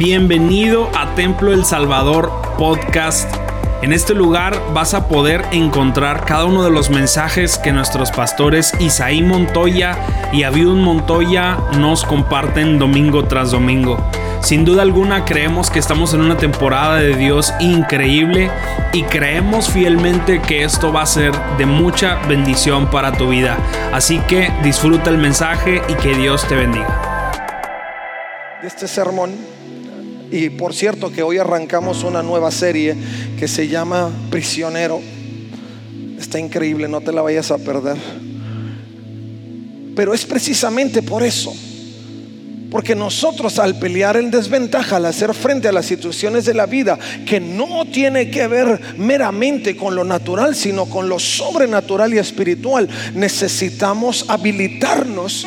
Bienvenido a Templo El Salvador Podcast. En este lugar vas a poder encontrar cada uno de los mensajes que nuestros pastores Isaí Montoya y Aviud Montoya nos comparten domingo tras domingo. Sin duda alguna creemos que estamos en una temporada de Dios increíble y creemos fielmente que esto va a ser de mucha bendición para tu vida. Así que disfruta el mensaje y que Dios te bendiga. Este sermón, y por cierto que hoy arrancamos una nueva serie que se llama Prisionero. Está increíble, no te la vayas a perder. Pero es precisamente por eso porque nosotros al pelear en desventaja, al hacer frente a las situaciones de la vida, que no tiene que ver meramente con lo natural, sino con lo sobrenatural y espiritual, necesitamos habilitarnos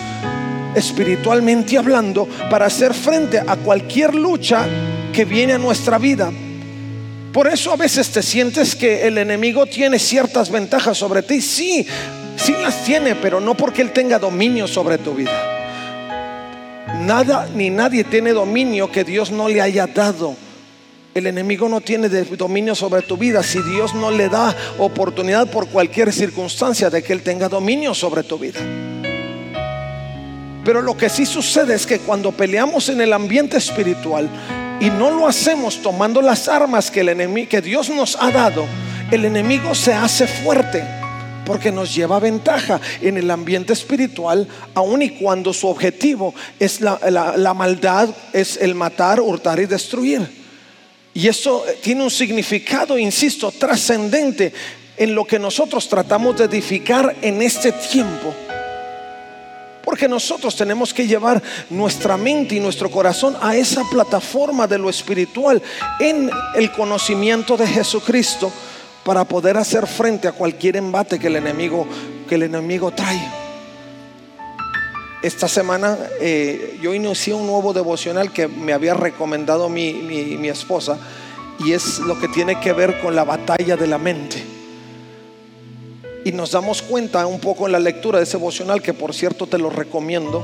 espiritualmente hablando para hacer frente a cualquier lucha que viene a nuestra vida. Por eso a veces te sientes que el enemigo tiene ciertas ventajas sobre ti. Sí, sí las tiene, pero no porque él tenga dominio sobre tu vida. Nada ni nadie tiene dominio que Dios no le haya dado. El enemigo no tiene dominio sobre tu vida si Dios no le da oportunidad por cualquier circunstancia de que Él tenga dominio sobre tu vida. Pero lo que sí sucede es que cuando peleamos en el ambiente espiritual y no lo hacemos tomando las armas que, el enemigo, que Dios nos ha dado, el enemigo se hace fuerte porque nos lleva ventaja en el ambiente espiritual, aun y cuando su objetivo es la, maldad, es el matar, hurtar y destruir. Y eso tiene un significado, insisto, trascendente en lo que nosotros tratamos de edificar en este tiempo. Porque nosotros tenemos que llevar nuestra mente y nuestro corazón a esa plataforma de lo espiritual en el conocimiento de Jesucristo para poder hacer frente a cualquier embate que el enemigo, que el enemigo trae. Esta semana eh, yo inicié un nuevo devocional que me había recomendado mi, mi esposa y es lo que tiene que ver con la batalla de la mente. Y nos damos cuenta un poco en la lectura de ese devocional, que por cierto te lo recomiendo,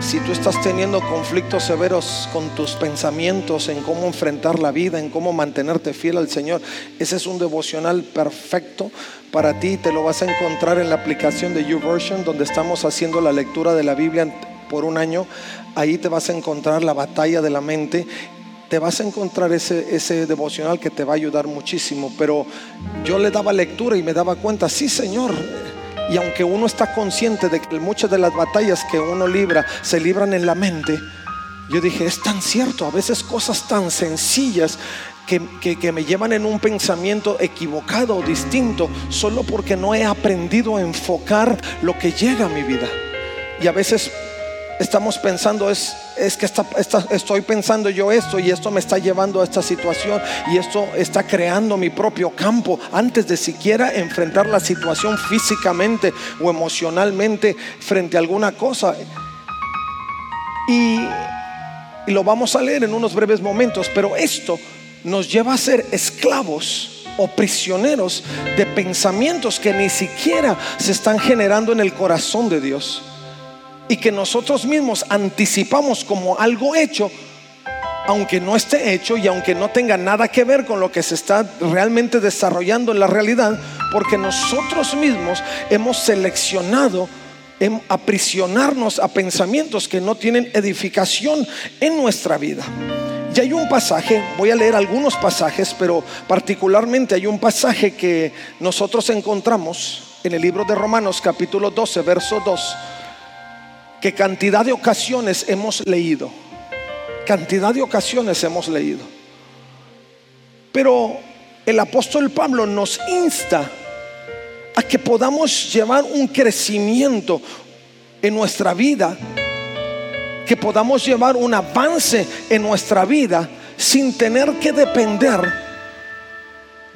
si tú estás teniendo conflictos severos con tus pensamientos en cómo enfrentar la vida, en cómo mantenerte fiel al Señor, ese es un devocional perfecto para ti. Te lo vas a encontrar en la aplicación de YouVersion, donde estamos haciendo la lectura de la Biblia por un año. Ahí te vas a encontrar la batalla de la mente te vas a encontrar ese, ese devocional que te va a ayudar muchísimo. Pero yo le daba lectura y me daba cuenta, sí Señor, y aunque uno está consciente de que muchas de las batallas que uno libra se libran en la mente, yo dije, es tan cierto, a veces cosas tan sencillas que, que, me llevan en un pensamiento equivocado o distinto, solo porque no he aprendido a enfocar lo que llega a mi vida. Y a veces estamos pensando es, es que estoy pensando yo esto y esto me está llevando a esta situación y esto está creando mi propio campo antes de siquiera enfrentar la situación físicamente o emocionalmente frente a alguna cosa. Y, y lo vamos a leer en unos breves momentos, pero esto nos lleva a ser esclavos o prisioneros de pensamientos que ni siquiera se están generando en el corazón de Dios y que nosotros mismos anticipamos como algo hecho, aunque no esté hecho y aunque no tenga nada que ver con lo que se está realmente desarrollando en la realidad, porque nosotros mismos hemos seleccionado aprisionarnos a pensamientos que no tienen edificación en nuestra vida. Y hay un pasaje, voy a leer algunos pasajes, pero particularmente hay un pasaje que nosotros encontramos en el libro de Romanos capítulo 12, verso 2 que cantidad de ocasiones hemos leído. Cantidad de ocasiones hemos leído. Pero el apóstol Pablo nos insta a que podamos llevar un crecimiento en nuestra vida, que podamos llevar un avance en nuestra vida sin tener que depender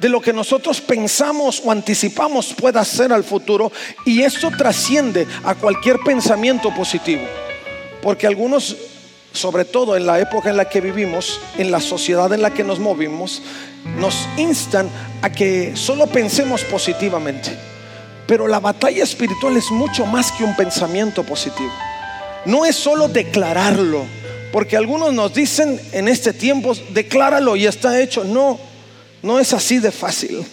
de lo que nosotros pensamos o anticipamos pueda ser al futuro y esto trasciende a cualquier pensamiento positivo. Porque algunos, sobre todo en la época en la que vivimos, en la sociedad en la que nos movimos, nos instan a que solo pensemos positivamente. Pero la batalla espiritual es mucho más que un pensamiento positivo. No es solo declararlo, Porque algunos nos dicen en este tiempo, decláralo y está hecho. No, no es así de fácil.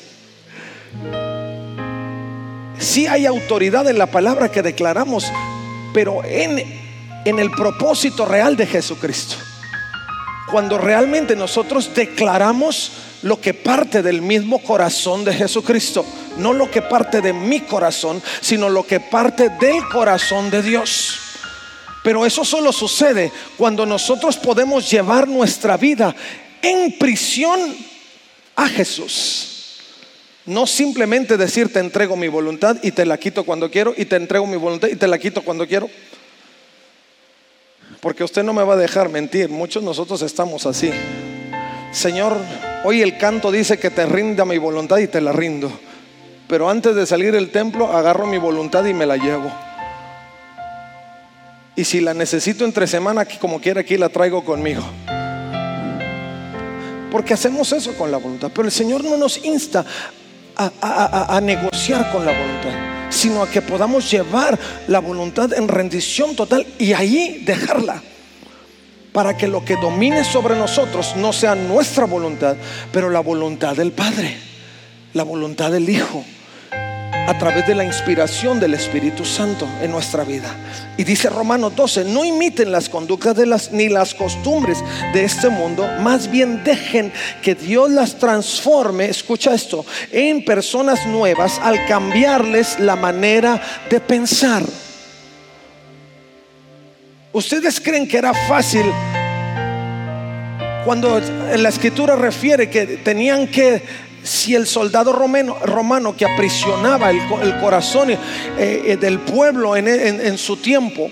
Sí hay autoridad en la palabra que declaramos, pero en, en el propósito real de Jesucristo. Cuando realmente nosotros declaramos lo que parte del mismo corazón de Jesucristo, no lo que parte de mi corazón, sino lo que parte del corazón de Dios. Pero eso solo sucede cuando nosotros podemos llevar nuestra vida en prisión a Jesús. No simplemente decir te entrego mi voluntad y te la quito cuando quiero y te entrego mi voluntad y te la quito cuando quiero. Porque usted no me va a dejar mentir, muchos nosotros estamos así. Señor, hoy el canto dice que te rinda mi voluntad y te la rindo. Pero antes de salir del templo, agarro mi voluntad y me la llevo. Y si la necesito entre semana, como quiera, aquí la traigo conmigo. Porque hacemos eso con la voluntad. Pero el Señor no nos insta a, negociar con la voluntad, sino a que podamos llevar la voluntad en rendición total y ahí dejarla para que lo que domine sobre nosotros no sea nuestra voluntad, pero la voluntad del Padre, la voluntad del Hijo, a través de la inspiración del Espíritu Santo en nuestra vida. Y dice Romanos 12, no imiten las conductas ni las costumbres de este mundo, más bien dejen que Dios las transforme, escucha esto, en personas nuevas al cambiarles la manera de pensar. ¿Ustedes creen que era fácil cuando la escritura refiere que tenían que, si el soldado romano, romano que aprisionaba el, corazón eh, eh, del pueblo en, su tiempo,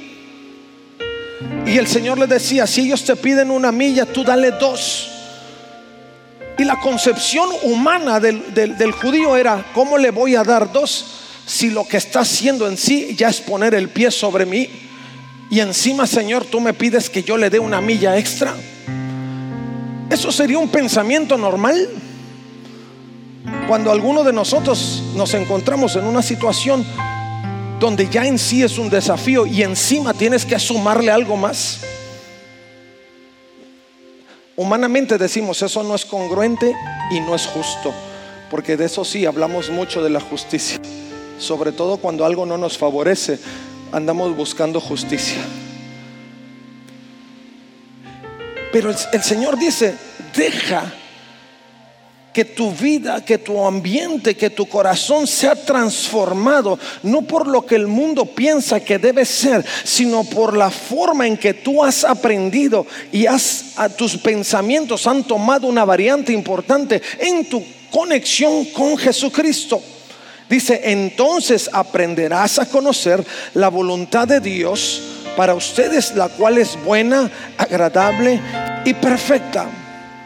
y el Señor le decía, si ellos te piden una milla, tú dale dos. Y la concepción humana del, del judío era, ¿cómo le voy a dar dos si lo que está haciendo en sí ya es poner el pie sobre mí? Y encima, Señor, tú me pides que yo le dé una milla extra. ¿Eso sería un pensamiento normal? Cuando alguno de nosotros nos encontramos en una situación donde ya en sí es un desafío y encima tienes que sumarle algo más. Humanamente decimos, eso no es congruente y no es justo, porque de eso sí hablamos mucho de la justicia, sobre todo cuando algo no nos favorece andamos buscando justicia. Pero el, Señor dice, deja que tu vida, que tu ambiente, que tu corazón sea transformado, no por lo que el mundo piensa que debe ser, sino por la forma en que tú has aprendido y has, a tus pensamientos han tomado una variante importante en tu conexión con Jesucristo. Dice, entonces aprenderás a conocer la voluntad de Dios para ustedes, la cual es buena, agradable y perfecta.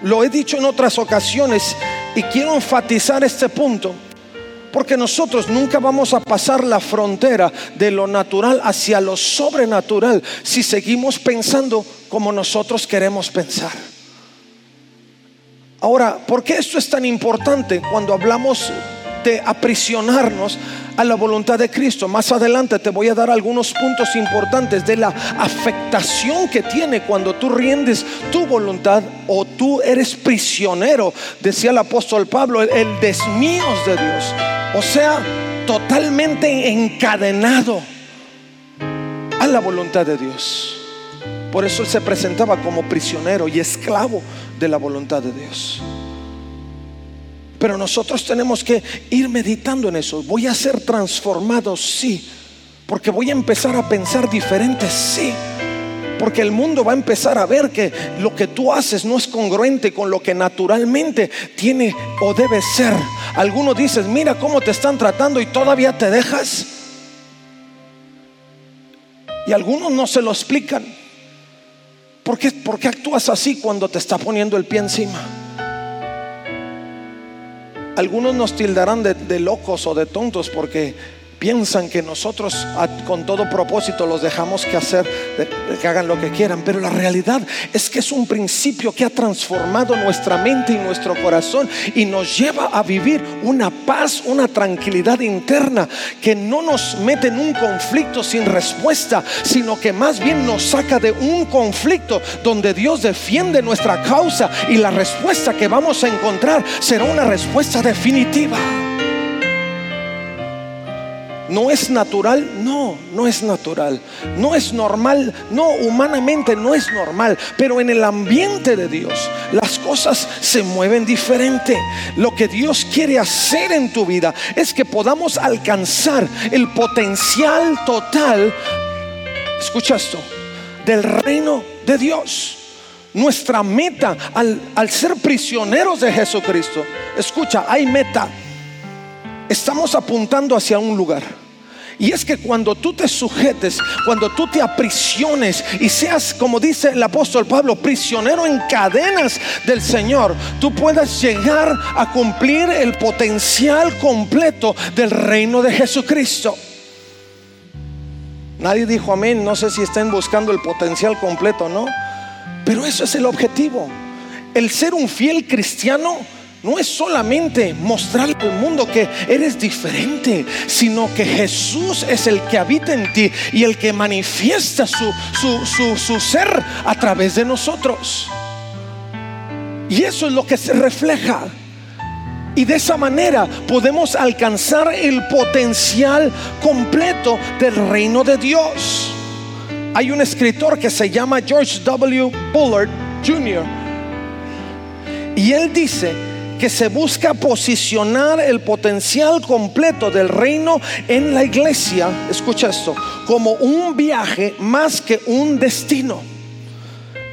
Lo he dicho en otras ocasiones y quiero enfatizar este punto. Porque nosotros nunca vamos a pasar la frontera de lo natural hacia lo sobrenatural si seguimos pensando como nosotros queremos pensar. Ahora, ¿por qué esto es tan importante cuando hablamos de aprisionarnos a la voluntad de Cristo. Más adelante te voy a dar algunos puntos importantes de la afectación que tiene cuando tú riendes tu voluntad o tú eres prisionero, decía el apóstol Pablo, el desmíos de Dios. O sea, totalmente encadenado a la voluntad de Dios. Por eso él se presentaba como prisionero y esclavo de la voluntad de Dios. Pero nosotros tenemos que ir meditando en eso. Voy a ser transformado, sí. Porque voy a empezar a pensar diferente, sí. Porque el mundo va a empezar a ver que lo que tú haces no es congruente con lo que naturalmente tiene o debe ser. Algunos dices, mira cómo te están tratando y todavía te dejas. Y algunos no se lo explican. ¿Por qué, ¿Por qué actúas así cuando te está poniendo el pie encima? Algunos nos tildarán de, locos o de tontos porque piensan que nosotros con todo propósito los dejamos que hacer, que hagan lo que quieran, pero la realidad es que es un principio que ha transformado nuestra mente y nuestro corazón y nos lleva a vivir una paz, una tranquilidad interna que no nos mete en un conflicto sin respuesta, sino que más bien nos saca de un conflicto donde Dios defiende nuestra causa y la respuesta que vamos a encontrar será una respuesta definitiva. ¿No es natural? No, no es natural. No es normal. No, humanamente no es normal. Pero en el ambiente de Dios las cosas se mueven diferente. Lo que Dios quiere hacer en tu vida es que podamos alcanzar el potencial total. Escucha esto. Del reino de Dios. Nuestra meta al, al ser prisioneros de Jesucristo. Escucha, hay meta. Estamos apuntando hacia un lugar. Y es que cuando tú te sujetes, cuando tú te aprisiones y seas, como dice el apóstol Pablo, prisionero en cadenas del Señor, tú puedas llegar a cumplir el potencial completo del reino de Jesucristo. Nadie dijo amén, no sé si estén buscando el potencial completo, ¿no? Pero eso es el objetivo. El ser un fiel cristiano no es solamente mostrarle al mundo que eres diferente, sino que Jesús es el que habita en ti y el que manifiesta su, su, ser a través de nosotros. Y eso es lo que se refleja. Y de esa manera podemos alcanzar el potencial completo del reino de Dios. Hay un escritor que se llama George W. Bullard Jr. Y él dice que se busca posicionar el potencial completo del reino en la iglesia, escucha esto, como un viaje más que un destino.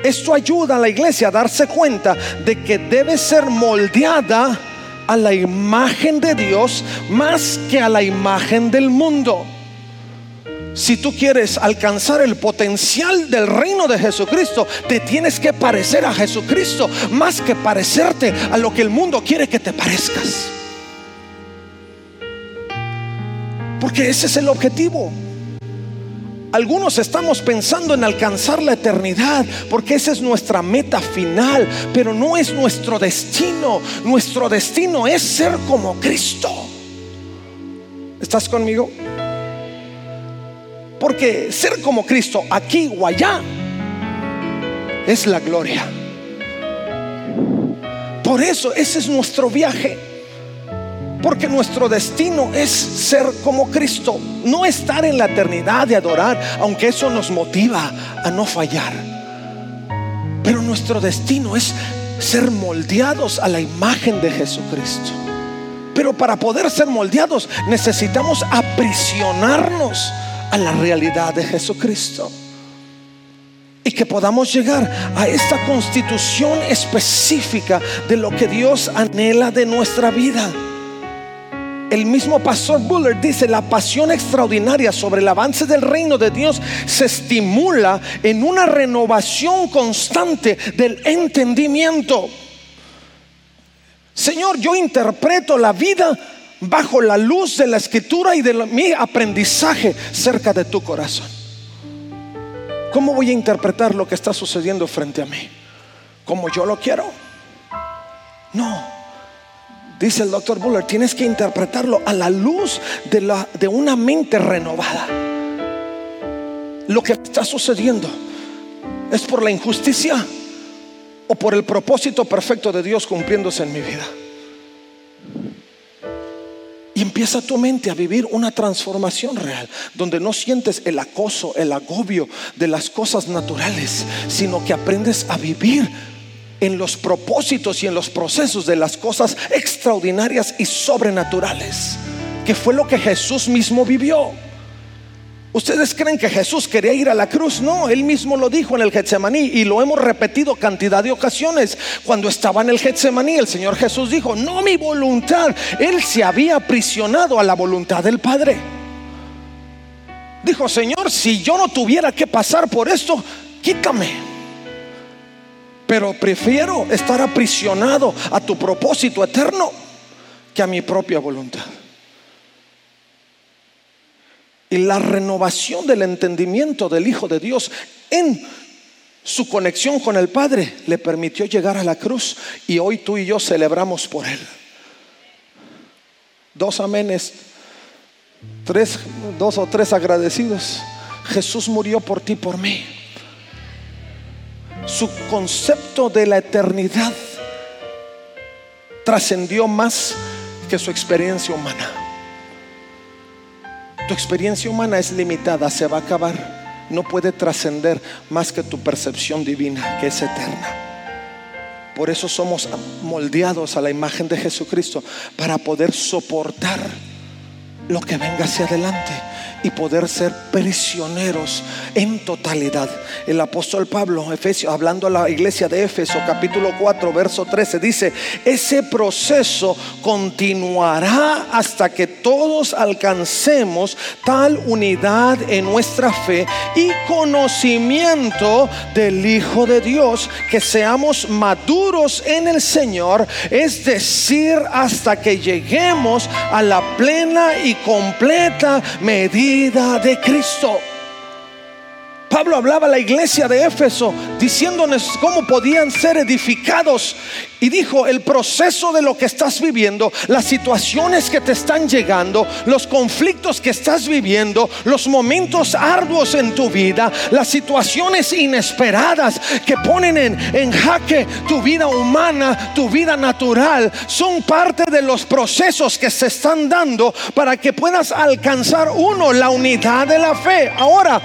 Esto ayuda a la iglesia a darse cuenta de que debe ser moldeada a la imagen de Dios más que a la imagen del mundo. Si tú quieres alcanzar el potencial del reino de Jesucristo, te tienes que parecer a Jesucristo más que parecerte a lo que el mundo quiere que te parezcas. Porque ese es el objetivo. Algunos estamos pensando en alcanzar la eternidad porque esa es nuestra meta final, pero no es nuestro destino. Nuestro destino es ser como Cristo. ¿Estás conmigo? Porque ser como Cristo aquí o allá es la gloria. Por eso ese es nuestro viaje. Porque nuestro destino es ser como Cristo, no estar en la eternidad de adorar, aunque eso nos motiva a no fallar. Pero nuestro destino es ser moldeados a la imagen de Jesucristo. Pero para poder ser moldeados necesitamos aprisionarnos a la realidad de Jesucristo. Y que podamos llegar a esta constitución específica de lo que Dios anhela de nuestra vida. El mismo pastor Buller dice, la pasión extraordinaria sobre el avance del reino de Dios se estimula en una renovación constante del entendimiento. Señor, yo interpreto la vida bajo la luz de la escritura y de mi aprendizaje cerca de tu corazón. ¿Cómo voy a interpretar lo que está sucediendo frente a mí? ¿Como yo lo quiero? No. Dice el doctor Buller, tienes que interpretarlo a la luz de, la, de una mente renovada. Lo que está sucediendo es por la injusticia o por el propósito perfecto de Dios cumpliéndose en mi vida. Y empieza tu mente a vivir una transformación real, donde no sientes el acoso, el agobio de las cosas naturales, sino que aprendes a vivir en los propósitos y en los procesos de las cosas extraordinarias y sobrenaturales, que fue lo que Jesús mismo vivió. ¿Ustedes creen que Jesús quería ir a la cruz? No, él mismo lo dijo en el Getsemaní y lo hemos repetido cantidad de ocasiones. Cuando estaba en el Getsemaní, el Señor Jesús dijo, no mi voluntad. Él se había aprisionado a la voluntad del Padre. Dijo, Señor, si yo no tuviera que pasar por esto, quítame. Pero prefiero estar aprisionado a tu propósito eterno que a mi propia voluntad. Y la renovación del entendimiento del Hijo de Dios en su conexión con el Padre le permitió llegar a la cruz y hoy tú y yo celebramos por Él. Dos amenes, tres, dos o tres agradecidos. Jesús murió por ti, por mí. Su concepto de la eternidad trascendió más que su experiencia humana. Tu experiencia humana es limitada, se va a acabar. No puede trascender más que tu percepción divina, que es eterna. Por eso somos moldeados a la imagen de Jesucristo, para poder soportar lo que venga hacia adelante y poder ser prisioneros en totalidad. El apóstol Pablo, Efesio, hablando a la iglesia de Éfeso, capítulo 4, verso 13, dice, ese proceso continuará hasta que todos alcancemos tal unidad en nuestra fe y conocimiento del Hijo de Dios, que seamos maduros en el Señor, es decir, hasta que lleguemos a la plena y completa medida de Cristo. Pablo hablaba a la iglesia de Éfeso diciéndonos cómo podían ser edificados y dijo, el proceso de lo que estás viviendo, las situaciones que te están llegando, los conflictos que estás viviendo, los momentos arduos en tu vida, las situaciones inesperadas que ponen en, en jaque tu vida humana, tu vida natural, son parte de los procesos que se están dando para que puedas alcanzar uno, la unidad de la fe. Ahora,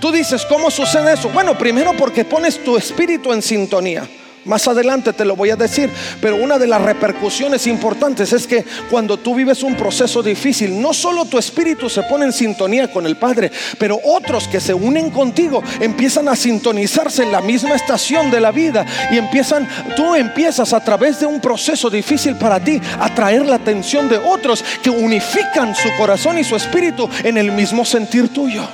Tú dices, ¿cómo sucede eso? Bueno, primero porque pones tu espíritu en sintonía. Más adelante te lo voy a decir, pero una de las repercusiones importantes es que cuando tú vives un proceso difícil, no solo tu espíritu se pone en sintonía con el Padre, pero otros que se unen contigo empiezan a sintonizarse en la misma estación de la vida y empiezan, tú empiezas a través de un proceso difícil para ti a atraer la atención de otros que unifican su corazón y su espíritu en el mismo sentir tuyo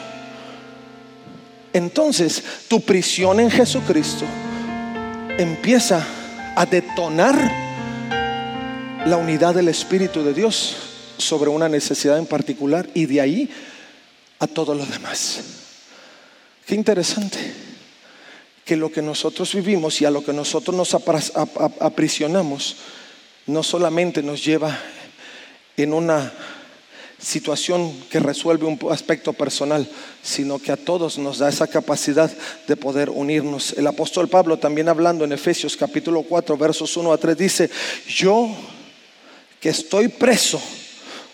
entonces tu prisión en Jesucristo empieza a detonar la unidad del Espíritu de Dios sobre una necesidad en particular y de ahí a todo lo demás. Qué interesante que lo que nosotros vivimos y a lo que nosotros nos aprisionamos no solamente nos lleva en una situación que resuelve un aspecto personal, sino que a todos nos da esa capacidad de poder unirnos. El apóstol Pablo también hablando en Efesios capítulo 4 versos 1 a 3 dice, yo que estoy preso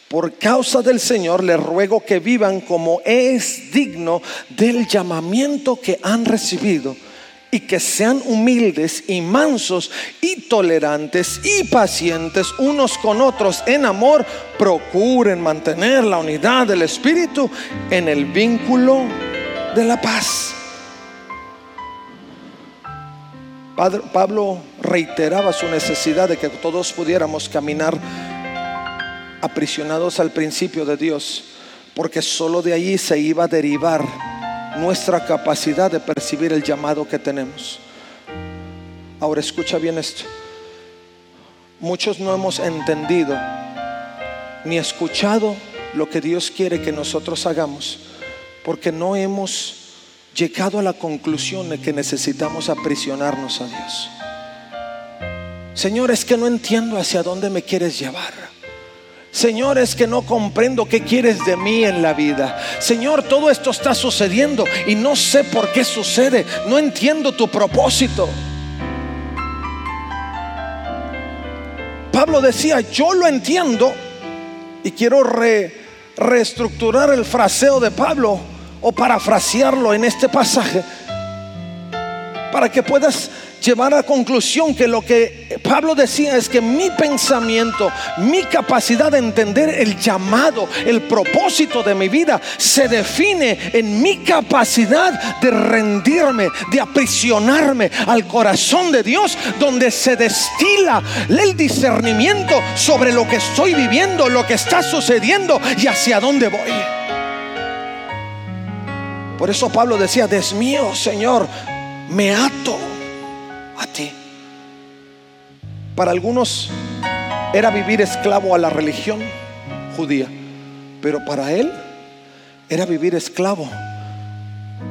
por causa del Señor, les ruego que vivan como es digno del llamamiento que han recibido y que sean humildes y mansos y tolerantes y pacientes unos con otros en amor, procuren mantener la unidad del Espíritu en el vínculo de la paz. Pablo reiteraba su necesidad de que todos pudiéramos caminar aprisionados al principio de Dios, porque solo de allí se iba a derivar nuestra capacidad de percibir el llamado que tenemos. Ahora escucha bien esto. Muchos no hemos entendido ni escuchado lo que Dios quiere que nosotros hagamos, porque no hemos llegado a la conclusión de que necesitamos aprisionarnos a Dios. Señor, es que no entiendo hacia dónde me quieres llevar. Señor, es que no comprendo qué quieres de mí en la vida. Señor, todo esto está sucediendo y no sé por qué sucede. No entiendo tu propósito. Pablo decía, yo lo entiendo y quiero reestructurar el fraseo de Pablo o parafrasearlo en este pasaje para que puedas llevar a conclusión que lo que Pablo decía es que mi pensamiento, mi capacidad de entender el llamado, el propósito de mi vida, se define en mi capacidad de rendirme, de aprisionarme al corazón de Dios, donde se destila el discernimiento sobre lo que estoy viviendo, lo que está sucediendo y hacia dónde voy. Por eso Pablo decía, desmío, Señor, me ato a ti. Para algunos era vivir esclavo a la religión judía, pero para él era vivir esclavo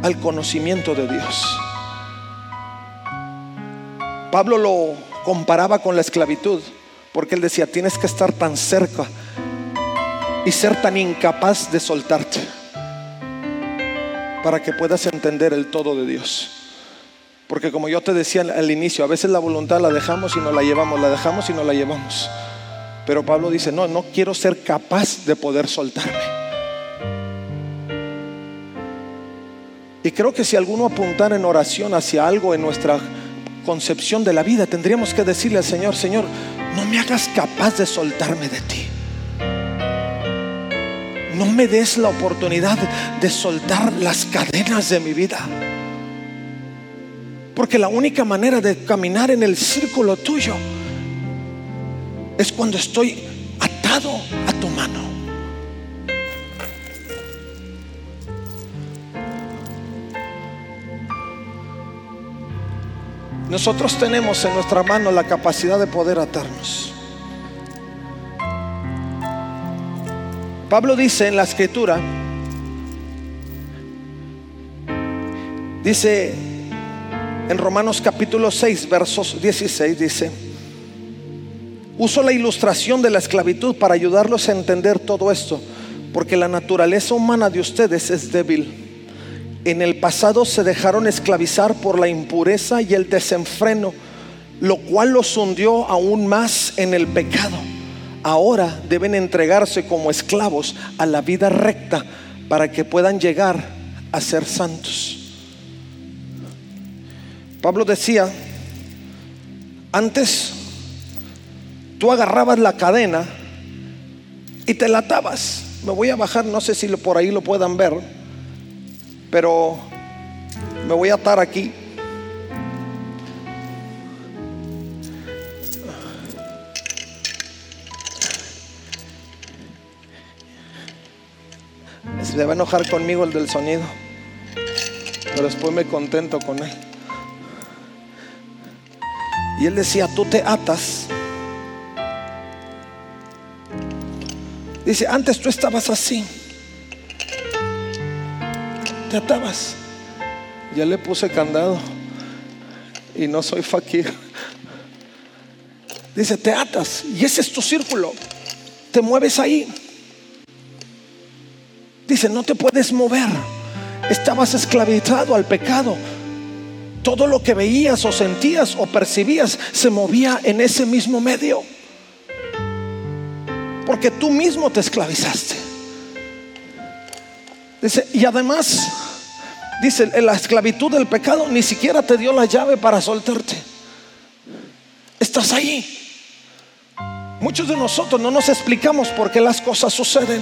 al conocimiento de Dios. Pablo lo comparaba con la esclavitud, porque él decía, tienes que estar tan cerca y ser tan incapaz de soltarte para que puedas entender el todo de Dios. Porque como yo te decía al inicio, a veces la voluntad la dejamos y no la llevamos, la dejamos y no la llevamos. Pero Pablo dice, no, no quiero ser capaz de poder soltarme. Y creo que si alguno apuntara en oración hacia algo en nuestra concepción de la vida, tendríamos que decirle al Señor, Señor, no me hagas capaz de soltarme de ti. No me des la oportunidad de soltar las cadenas de mi vida. Porque la única manera de caminar en el círculo tuyo es cuando estoy atado a tu mano. Nosotros tenemos en nuestra mano la capacidad de poder atarnos. Pablo dice en la escritura, dice en Romanos capítulo 6, versos 16, dice, uso la ilustración de la esclavitud para ayudarlos a entender todo esto, porque la naturaleza humana de ustedes es débil en el pasado se dejaron esclavizar por la impureza y el desenfreno, lo cual los hundió aún más en el pecado. Ahora deben entregarse como esclavos a la vida recta para que puedan llegar a ser santos. Pablo decía, antes tú agarrabas la cadena y te la atabas. Me voy a bajar, no sé si por ahí lo puedan ver pero me voy a atar aquí. Se va a enojar conmigo el del sonido, pero después me contento con él. Y él decía, tú te atas. Dice, antes tú estabas así te atabas. Ya le puse candado y no soy fakir. Dice, te atas y ese es tu círculo. Te mueves ahí. Dice, no te puedes mover. Estabas esclavizado al pecado. Todo lo que veías o sentías o percibías se movía en ese mismo medio. Porque tú mismo te esclavizaste. Dice, y además, dice, la esclavitud del pecado ni siquiera te dio la llave para soltarte. Estás ahí. Muchos de nosotros no nos explicamos por qué las cosas suceden.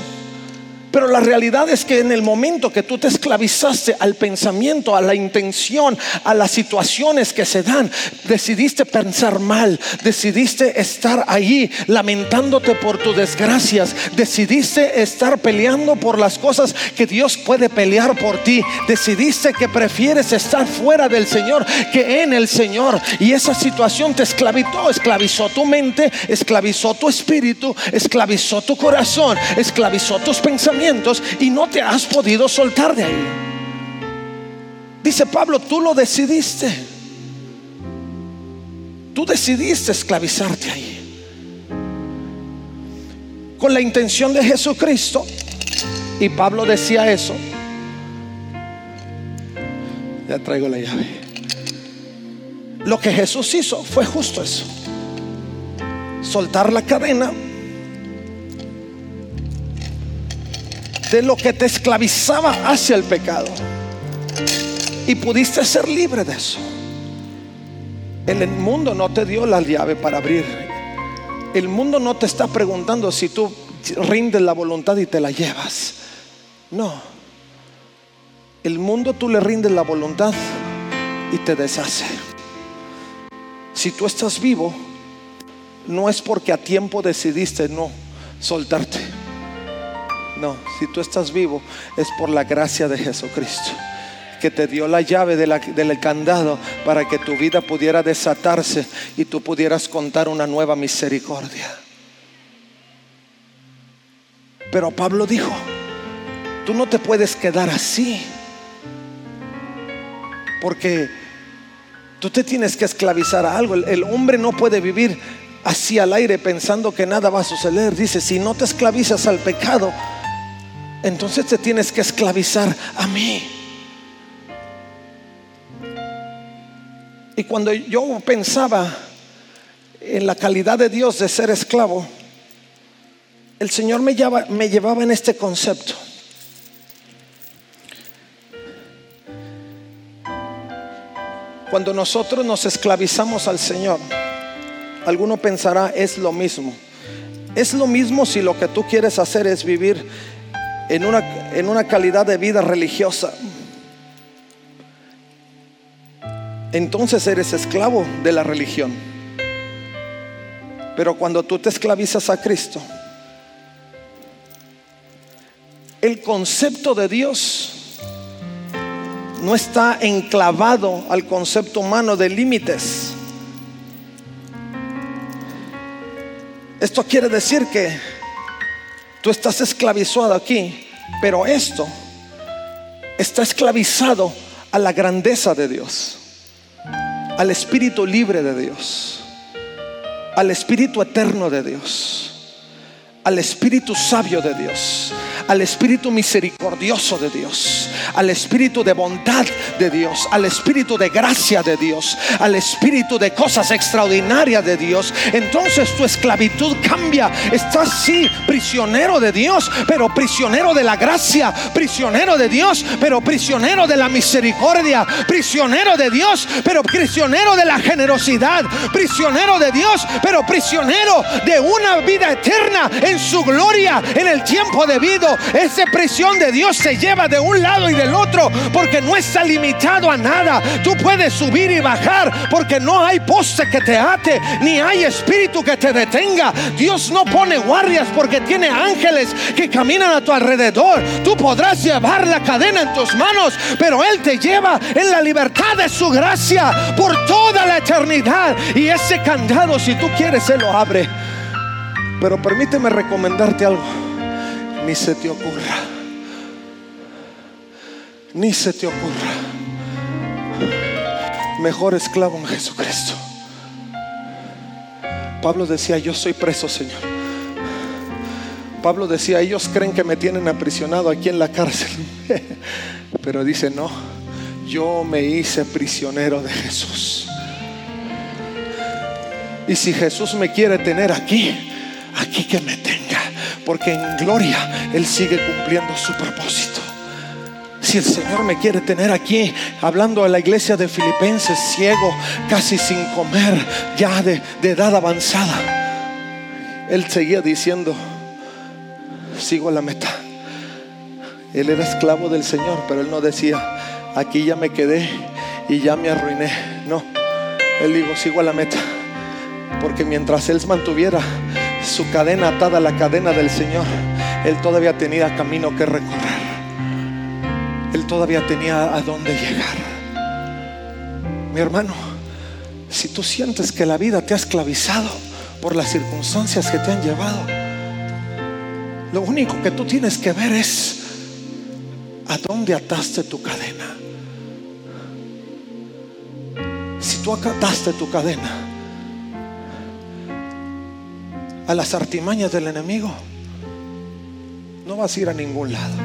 Pero la realidad es que en el momento que tú te esclavizaste al pensamiento, a la intención, a las situaciones que se dan, decidiste pensar mal, decidiste estar ahí lamentándote por tus desgracias, decidiste estar peleando por las cosas que Dios puede pelear por ti, decidiste que prefieres estar fuera del Señor que en el Señor. Y esa situación te esclavizó, esclavizó tu mente, esclavizó tu espíritu, esclavizó tu corazón, esclavizó tus pensamientos y no te has podido soltar de ahí. Dice Pablo, tú lo decidiste. Tú decidiste esclavizarte ahí. Con la intención de Jesucristo. Y Pablo decía eso. Ya traigo la llave. Lo que Jesús hizo fue justo eso. Soltar la cadena de lo que te esclavizaba hacia el pecado. Y pudiste ser libre de eso. El mundo no te dio la llave para abrir. El mundo no te está preguntando si tú rindes la voluntad y te la llevas. No. El mundo tú le rindes la voluntad y te deshace. Si tú estás vivo, no es porque a tiempo decidiste no soltarte. No, si tú estás vivo es por la gracia de Jesucristo que te dio la llave del candado para que tu vida pudiera desatarse y tú pudieras contar una nueva misericordia. Pero Pablo dijo, tú no te puedes quedar así. Porque tú te tienes que esclavizar a algo. El, hombre no puede vivir así al aire pensando que nada va a suceder. Dice, si no te esclavizas al pecado, entonces te tienes que esclavizar a mí. Y cuando yo pensaba en la calidad de Dios de ser esclavo, el Señor me me llevaba en este concepto. Cuando nosotros nos esclavizamos al Señor, alguno pensará, es lo mismo. Es lo mismo si lo que tú quieres hacer es vivir en una, en una calidad de vida religiosa. Entonces eres esclavo de la religión. Pero cuando tú te esclavizas a Cristo, el concepto de Dios no está enclavado al concepto humano de límites. Esto quiere decir que tú estás esclavizado aquí, pero esto está esclavizado a la grandeza de Dios, al espíritu libre de Dios, al espíritu eterno de Dios, al espíritu sabio de Dios, al espíritu misericordioso de Dios, al espíritu de bondad de Dios, al espíritu de gracia de Dios, al espíritu de cosas extraordinarias de Dios, entonces tu esclavitud cambia. Estás sí prisionero de Dios, pero prisionero de la gracia, prisionero de Dios, pero prisionero de la misericordia, prisionero de Dios, pero prisionero de la generosidad, prisionero de Dios, pero prisionero de una vida eterna su gloria, en el tiempo debido, esa prisión de Dios se lleva de un lado y del otro porque no está limitado a nada. Tú puedes subir y bajar porque no hay poste que te ate, ni hay espíritu que te detenga. Dios no pone guardias porque tiene ángeles que caminan a tu alrededor. Tú podrás llevar la cadena en tus manos, pero Él te lleva en la libertad de su gracia por toda la eternidad. Y ese candado, si tú quieres, se lo abre. Pero permíteme recomendarte algo ni se te ocurra. Ni se te ocurra. Mejor esclavo en Jesucristo. Pablo decía, yo soy preso, Señor. Pablo decía, ellos creen que me tienen aprisionado aquí en la cárcel. Pero dice, no, yo me hice prisionero de Jesús. Y si Jesús me quiere tener aquí, aquí que me tenga porque en gloria Él sigue cumpliendo su propósito. Si el Señor me quiere tener aquí hablando a la iglesia de Filipenses, ciego, casi sin comer, ya de, edad avanzada, Él seguía diciendo, sigo la meta. Él era esclavo del Señor, pero Él no decía, aquí ya me quedé y ya me arruiné. No, Él dijo, sigo a la meta. Porque mientras Él mantuviera su cadena atada a la cadena del Señor, Él todavía tenía camino que recorrer. Él todavía tenía a dónde llegar. Mi hermano, si tú sientes que la vida te ha esclavizado por las circunstancias que te han llevado, lo único que tú tienes que ver es a dónde ataste tu cadena. Si tú ataste tu cadena a las artimañas del enemigo, no vas a ir a ningún lado.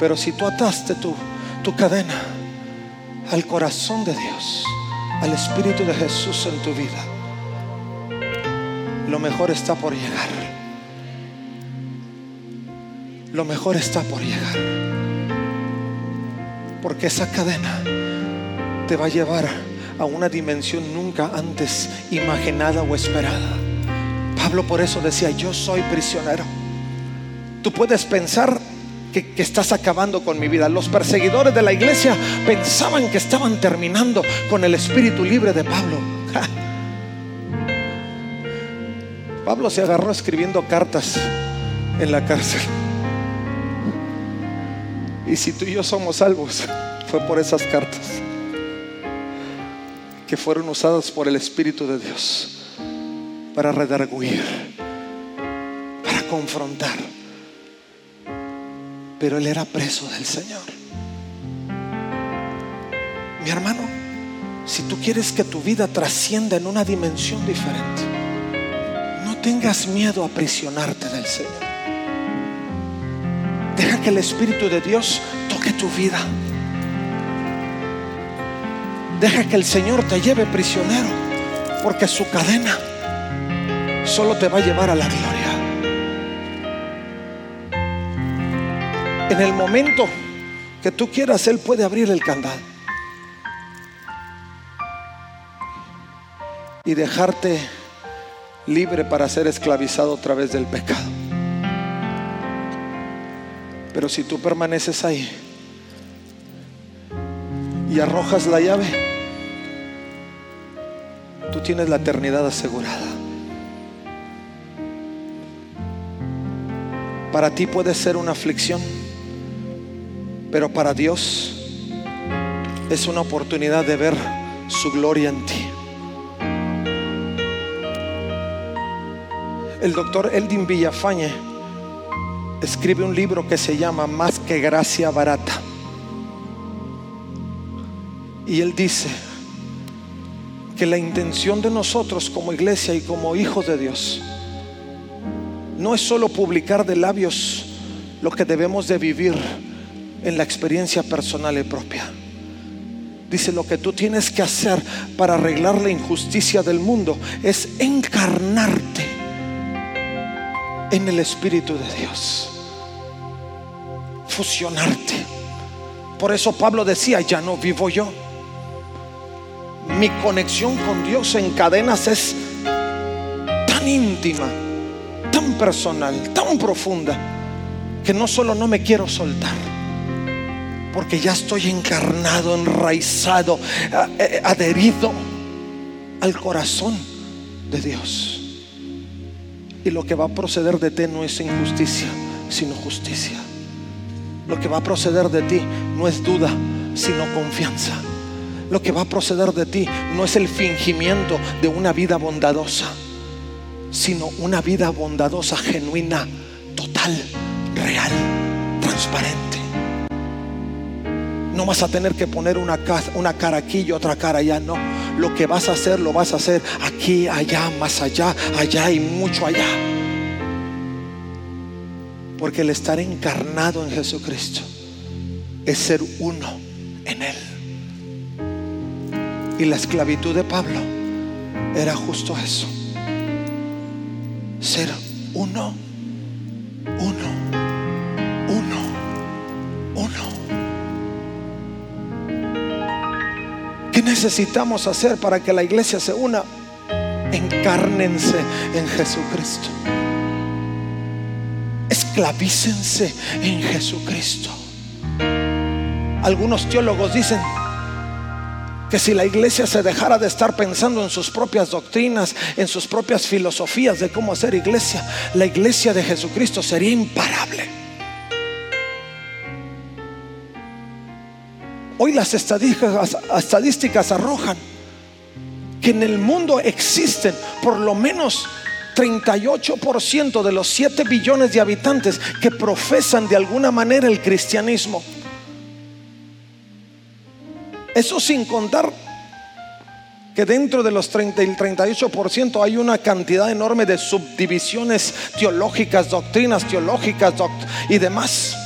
Pero si tú ataste tu, tu cadena al corazón de Dios, al Espíritu de Jesús en tu vida, lo mejor está por llegar. Lo mejor está por llegar. Porque esa cadena te va a llevar a una dimensión nunca antes imaginada o esperada. Pablo por eso decía, yo soy prisionero. Tú puedes pensar que, estás acabando con mi vida. Los perseguidores de la iglesia pensaban que estaban terminando con el espíritu libre de Pablo. Pablo se agarró escribiendo cartas en la cárcel. Y si tú y yo somos salvos, fue por esas cartas que fueron usadas por el Espíritu de Dios para redarguir, para confrontar, pero él era preso del Señor. Mi hermano, si tú quieres que tu vida trascienda en una dimensión diferente, no tengas miedo a aprisionarte del Señor. Deja que el Espíritu de Dios toque tu vida. Deja que el Señor te lleve prisionero, porque su cadena solo te va a llevar a la gloria. En el momento que tú quieras, Él puede abrir el candado y dejarte libre para ser esclavizado a través del pecado. Pero si tú permaneces ahí y arrojas la llave, tú tienes la eternidad asegurada. Para ti puede ser una aflicción, pero para Dios es una oportunidad de ver su gloria en ti. El doctor Eldin Villafañe escribe un libro que se llama Más que gracia barata. Y él dice que la intención de nosotros como iglesia y como hijos de Dios no es solo publicar de labios lo que debemos de vivir en la experiencia personal y propia. Dice, lo que tú tienes que hacer para arreglar la injusticia del mundo es encarnarte en el Espíritu de Dios. Fusionarte. Por eso Pablo decía, ya no vivo yo. Mi conexión con Dios en cadenas es tan íntima, tan personal, tan profunda, que no solo no me quiero soltar, porque ya estoy encarnado, enraizado, eh, adherido al corazón de Dios. Y lo que va a proceder de ti no es injusticia, sino justicia. Lo que va a proceder de ti no es duda, sino confianza. Lo que va a proceder de ti no es el fingimiento de una vida bondadosa, sino una vida bondadosa, genuina, total, real, transparente. No vas a tener que poner una, cara aquí y otra cara allá, no. Lo que vas a hacer, lo vas a hacer aquí, allá, más allá, allá y mucho allá. Porque el estar encarnado en Jesucristo es ser uno en Él. Y la esclavitud de Pablo era justo eso. Ser uno, uno, uno, uno. ¿Qué necesitamos hacer para que la iglesia se una? Encárnense en Jesucristo. Esclavícense en Jesucristo. Algunos teólogos dicen que si la iglesia se dejara de estar pensando en sus propias doctrinas, en sus propias filosofías de cómo hacer iglesia, la iglesia de Jesucristo sería imparable. Hoy las estadísticas, arrojan que en el mundo existen por lo menos 38% de los 7 billones de habitantes que profesan de alguna manera el cristianismo. Eso sin contar que dentro de los 30 y el 38% hay una cantidad enorme de subdivisiones teológicas, doctrinas teológicas y demás.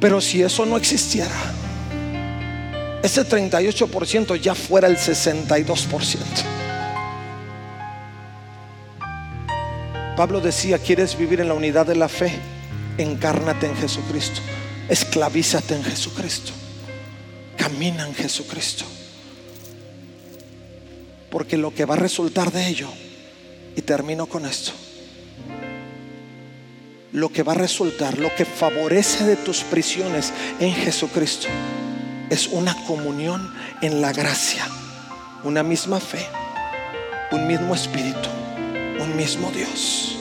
Pero si eso no existiera, ese 38% ya fuera el 62%. Pablo decía, ¿quieres vivir en la unidad de la fe? Encárnate en Jesucristo. Esclavízate en Jesucristo. Camina en Jesucristo. Porque lo que va a resultar de ello, y termino con esto, lo que va a resultar, lo que favorece de tus prisiones en Jesucristo, es una comunión en la gracia, una misma fe, un mismo espíritu, un mismo Dios.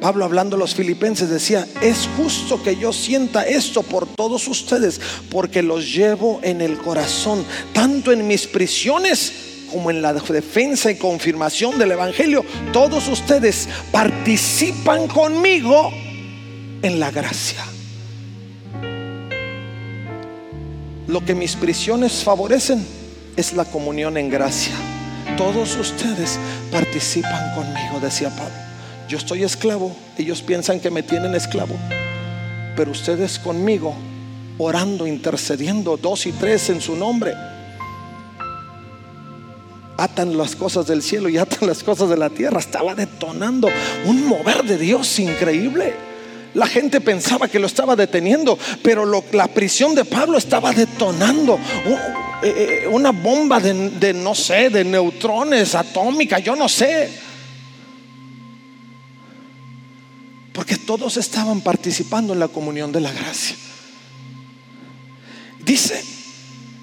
Pablo hablando a los filipenses decía, es justo que yo sienta esto por todos ustedes, porque los llevo en el corazón, tanto en mis prisiones como en la defensa y confirmación del Evangelio, todos ustedes participan conmigo en la gracia. Lo que mis prisiones favorecen es la comunión en gracia. Todos ustedes participan conmigo, decía Pablo. Yo estoy esclavo, ellos piensan que me tienen esclavo, pero ustedes conmigo, orando, intercediendo, dos y tres en su nombre, atan las cosas del cielo y atan las cosas de la tierra. Estaba detonando un mover de Dios increíble. La gente pensaba que lo estaba deteniendo, pero la prisión de Pablo estaba detonando eh, eh, una bomba de, de, no sé, de neutrones atómica, yo no sé. Porque todos estaban participando en la comunión de la gracia. Dice,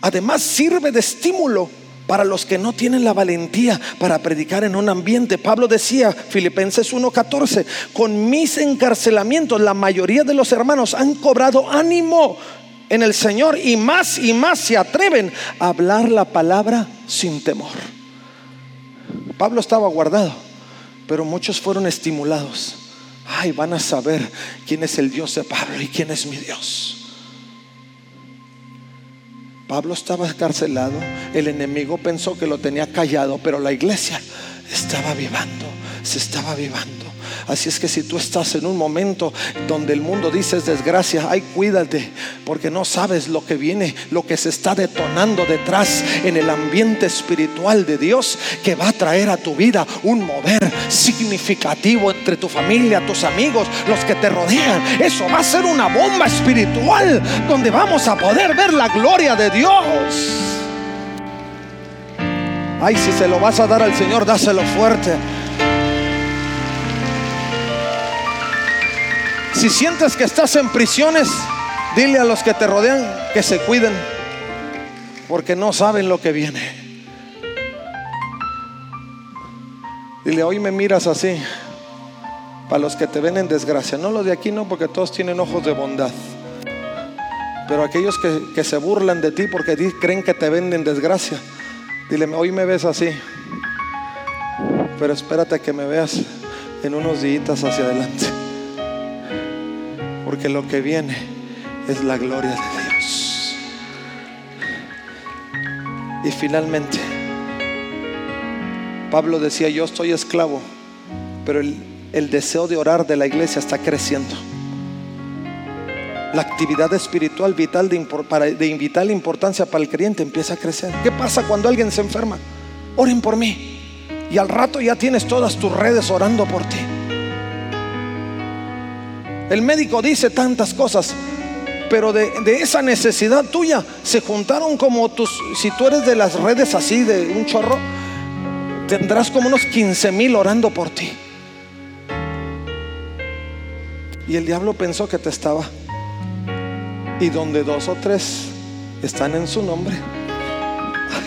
además sirve de estímulo para los que no tienen la valentía para predicar en un ambiente. Pablo decía, Filipenses 1:14, con mis encarcelamientos la mayoría de los hermanos han cobrado ánimo en el Señor y más y más se atreven a hablar la palabra sin temor. Pablo estaba guardado, pero muchos fueron estimulados. Ay, van a saber quién es el Dios de Pablo y quién es mi Dios. Pablo estaba encarcelado, el enemigo pensó que lo tenía callado, pero la iglesia estaba vivando, se estaba vivando. Así es que si tú estás en un momento donde el mundo dice es desgracia, ay, cuídate, porque no sabes lo que viene, lo que se está detonando detrás en el ambiente espiritual de Dios que va a traer a tu vida un mover significativo entre tu familia, tus amigos, los que te rodean. Eso va a ser una bomba espiritual donde vamos a poder ver la gloria de Dios. Ay, si se lo vas a dar al Señor, dáselo fuerte. Si sientes que estás en prisiones, dile a los que te rodean que se cuiden, porque no saben lo que viene. Dile, hoy me miras así, para los que te ven en desgracia. No los de aquí, no, porque todos tienen ojos de bondad. Pero aquellos que, que se burlan de ti porque creen que te ven en desgracia, dile, hoy me ves así, pero espérate que me veas en unos días hacia adelante porque lo que viene es la gloria de Dios. Y finalmente, Pablo decía, yo estoy esclavo, pero el, deseo de orar de la iglesia está creciendo. La actividad espiritual vital de, de vital importancia para el creyente empieza a crecer. ¿Qué pasa cuando alguien se enferma? Oren por mí. Y al rato ya tienes todas tus redes orando por ti. El médico dice tantas cosas, pero de, esa necesidad tuya se juntaron como tus, si tú eres de las redes así, de un chorro, tendrás como unos 15 mil orando por ti. Y el diablo pensó que te estaba. Y donde dos o tres están en su nombre,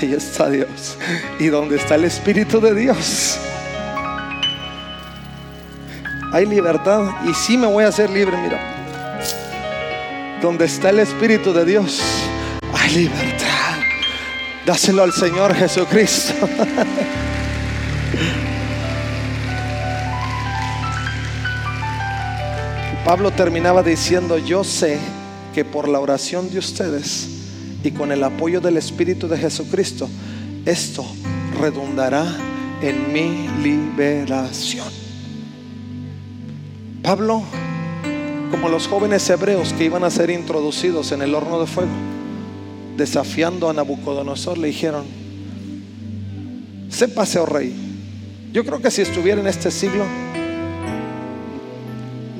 ahí está Dios. Y donde está el Espíritu de Dios hay libertad y sí me voy a hacer libre, mira. Donde está el Espíritu de Dios, hay libertad. Dáselo al Señor Jesucristo. Pablo terminaba diciendo, yo sé que por la oración de ustedes y con el apoyo del Espíritu de Jesucristo, esto redundará en mi liberación. Pablo, como los jóvenes hebreos que iban a ser introducidos en el horno de fuego, desafiando a Nabucodonosor, le dijeron, sépase, oh rey, yo creo que si estuviera en este siglo,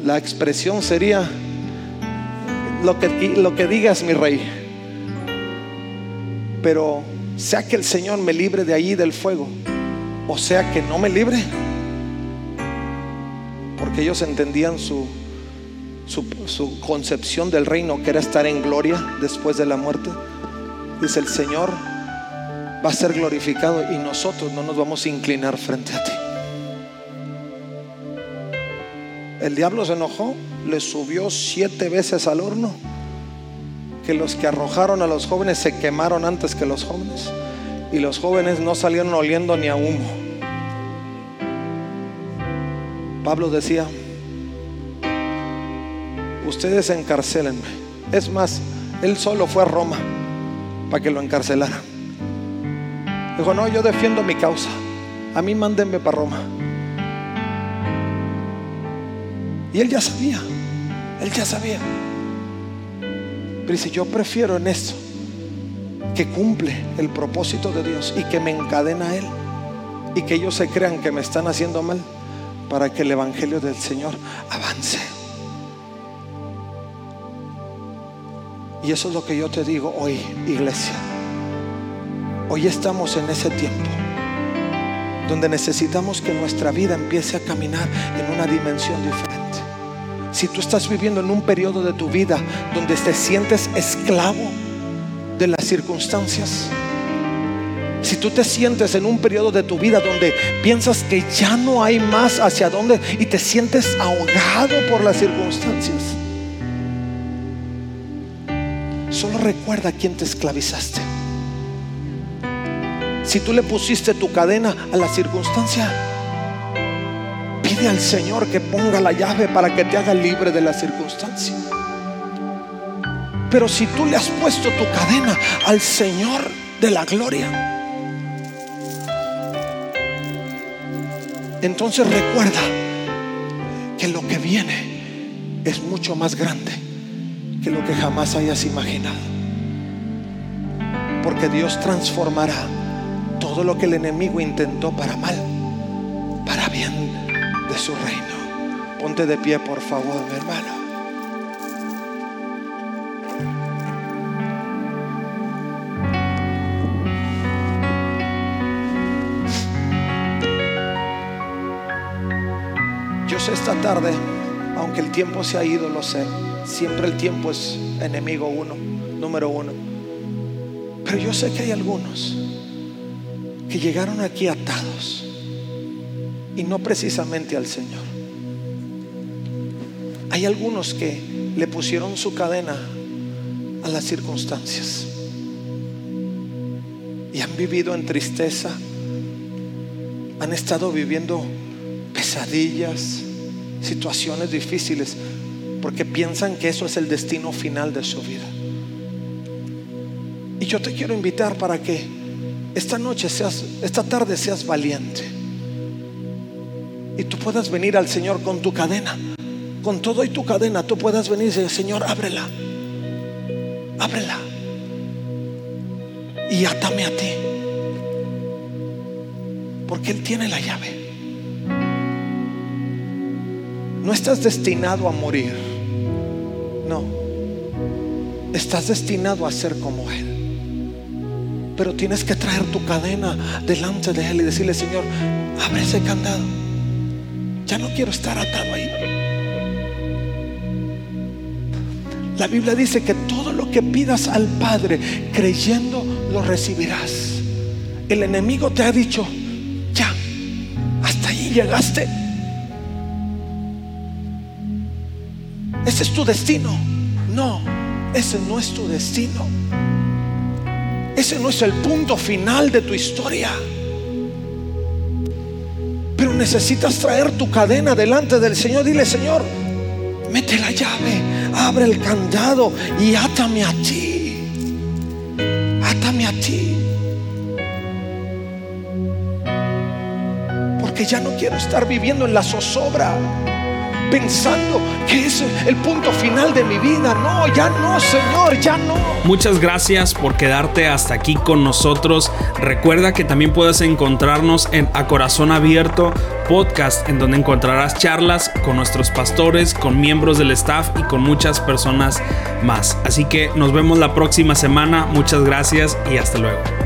la expresión sería, lo que, lo que digas mi rey, pero sea que el Señor me libre de allí del fuego, o sea que no me libre, porque ellos entendían su, su, concepción del reino, que era estar en gloria después de la muerte. Dice el Señor va a ser glorificado y nosotros no nos vamos a inclinar frente a ti. El diablo se enojó, le subió siete veces al horno, que los que arrojaron a los jóvenes se quemaron antes que los jóvenes y los jóvenes no salieron oliendo ni a humo. Pablo decía, ustedes encarcelenme. Es más, él solo fue a Roma para que lo encarcelaran. Dijo, no, yo defiendo mi causa. A mí mándenme para Roma. Y él ya sabía, él ya sabía. Pero dice, yo prefiero en esto que cumple el propósito de Dios y que me encadena a Él y que ellos se crean que me están haciendo mal para que el Evangelio del Señor avance. Y eso es lo que yo te digo hoy, iglesia. Hoy estamos en ese tiempo donde necesitamos que nuestra vida empiece a caminar en una dimensión diferente. Si tú estás viviendo en un periodo de tu vida donde te sientes esclavo de las circunstancias, si tú te sientes en un periodo de tu vida donde piensas que ya no hay más hacia dónde y te sientes ahogado por las circunstancias, solo recuerda a quién te esclavizaste. Si tú le pusiste tu cadena a la circunstancia, pide al Señor que ponga la llave para que te haga libre de la circunstancia. Pero si tú le has puesto tu cadena al Señor de la gloria, entonces recuerda que lo que viene es mucho más grande que lo que jamás hayas imaginado. Porque Dios transformará todo lo que el enemigo intentó para mal, para bien de su reino. Ponte de pie, por favor, mi hermano. Tarde, aunque el tiempo se ha ido, lo sé. Siempre el tiempo es enemigo uno, número uno. Pero yo sé que hay algunos que llegaron aquí atados y no precisamente al Señor. Hay algunos que le pusieron su cadena a las circunstancias y han vivido en tristeza, han estado viviendo pesadillas, situaciones difíciles, porque piensan que eso es el destino final de su vida. Y yo te quiero invitar para que esta noche seas, esta tarde seas valiente. Y tú puedas venir al Señor con tu cadena, con todo y tu cadena, tú puedas venir y decir, Señor, ábrela, ábrela. Y átame a ti. Porque Él tiene la llave. No estás destinado a morir. No. Estás destinado a ser como Él. Pero tienes que traer tu cadena delante de Él y decirle, Señor, abre ese candado. Ya no quiero estar atado ahí. La Biblia dice que todo lo que pidas al Padre creyendo lo recibirás. El enemigo te ha dicho, ya, hasta ahí llegaste. Ese es tu destino. No, ese no es tu destino. Ese no es el punto final de tu historia. Pero necesitas traer tu cadena delante del Señor. Dile, Señor, mete la llave, abre el candado y átame a ti. Átame a ti. Porque ya no quiero estar viviendo en la zozobra pensando que es el punto final de mi vida. No, ya no, Señor, ya no. Muchas gracias por quedarte hasta aquí con nosotros. Recuerda que también puedes encontrarnos en A Corazón Abierto podcast, en donde encontrarás charlas con nuestros pastores, con miembros del staff y con muchas personas más. Así que nos vemos la próxima semana. Muchas gracias y hasta luego.